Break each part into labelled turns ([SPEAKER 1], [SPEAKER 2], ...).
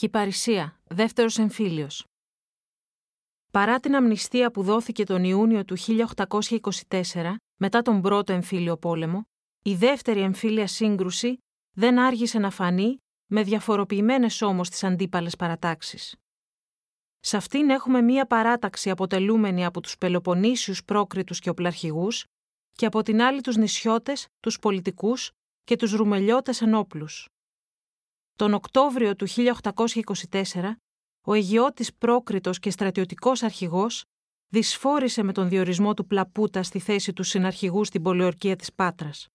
[SPEAKER 1] Κυπαρισία, δεύτερος εμφύλιος. Παρά την αμνηστία που δόθηκε τον Ιούνιο του 1824, μετά τον πρώτο εμφύλιο πόλεμο, η δεύτερη εμφύλια σύγκρουση δεν άργησε να φανεί με διαφοροποιημένες όμως τις αντίπαλες παρατάξεις. Σε αυτήν έχουμε μία παράταξη αποτελούμενη από τους Πελοποννήσιους πρόκριτους και οπλαρχηγούς και από την άλλη τους νησιώτες, τους πολιτικούς και τους ρουμελιώτες ενόπλους. Τον Οκτώβριο του 1824, ο Αιγιώτης πρόκριτος και στρατιωτικός αρχηγός δυσφόρησε με τον διορισμό του Πλαπούτα στη θέση του συναρχηγού στην πολιορκία της Πάτρας.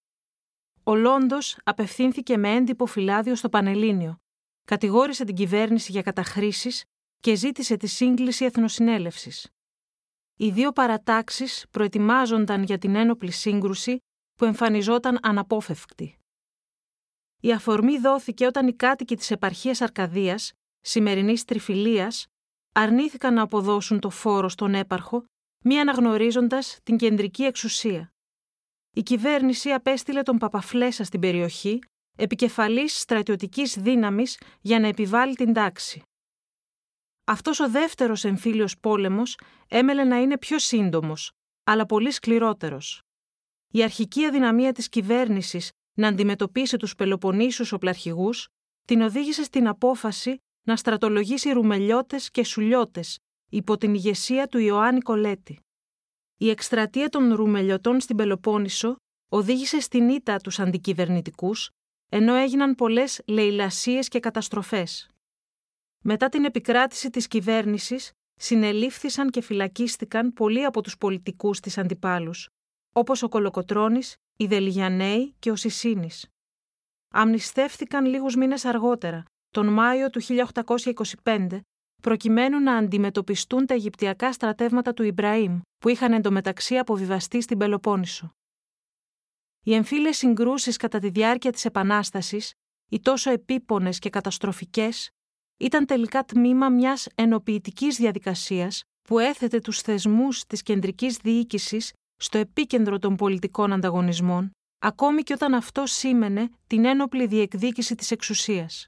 [SPEAKER 1] Ο Λόντος απευθύνθηκε με έντυπο φυλάδιο στο Πανελλήνιο, κατηγόρησε την κυβέρνηση για καταχρήσεις και ζήτησε τη σύγκληση εθνοσυνέλευσης. Οι δύο παρατάξεις προετοιμάζονταν για την ένοπλη σύγκρουση που εμφανιζόταν αναπόφευκτη. Η αφορμή δόθηκε όταν οι κάτοικοι της επαρχίας Αρκαδίας, σημερινής Τριφυλίας, αρνήθηκαν να αποδώσουν το φόρο στον έπαρχο, μη αναγνωρίζοντας την κεντρική εξουσία. Η κυβέρνηση απέστειλε τον Παπαφλέσα στην περιοχή, επικεφαλής στρατιωτικής δύναμης για να επιβάλλει την τάξη. Αυτός ο δεύτερος εμφύλιος πόλεμος έμελε να είναι πιο σύντομος, αλλά πολύ σκληρότερος. Η αρχική αδυναμία της κυβέρνησης να αντιμετωπίσει τους Πελοποννήσιους οπλαρχηγούς την οδήγησε στην απόφαση να στρατολογήσει ρουμελιώτες και σουλιώτες υπό την ηγεσία του Ιωάννη Κολέτη. Η εκστρατεία των ρουμελιωτών στην Πελοπόννησο οδήγησε στην ήττα τους αντικυβερνητικούς, ενώ έγιναν πολλές λαιλασίες και καταστροφές. Μετά την επικράτηση της κυβέρνησης, συνελήφθησαν και φυλακίστηκαν πολλοί από τους πολιτικούς της αντιπάλους, όπως ο Κολοκοτρώνης, οι Δελιγιανέοι και ο Σισίνης. Αμνηστεύθηκαν λίγους μήνες αργότερα, τον Μάιο του 1825, προκειμένου να αντιμετωπιστούν τα Αιγυπτιακά στρατεύματα του Ιμπραήμ, που είχαν εντωμεταξύ αποβιβαστεί στην Πελοπόννησο. Οι εμφύλες συγκρούσεις κατά τη διάρκεια της Επανάστασης, οι τόσο επίπονες και καταστροφικές, ήταν τελικά τμήμα μιας ενοποιητικής διαδικασίας που έθετε τους θεσμούς της κεντρικής διοίκησης στο επίκεντρο των πολιτικών ανταγωνισμών, ακόμη και όταν αυτό σήμαινε την ένοπλη διεκδίκηση της εξουσίας.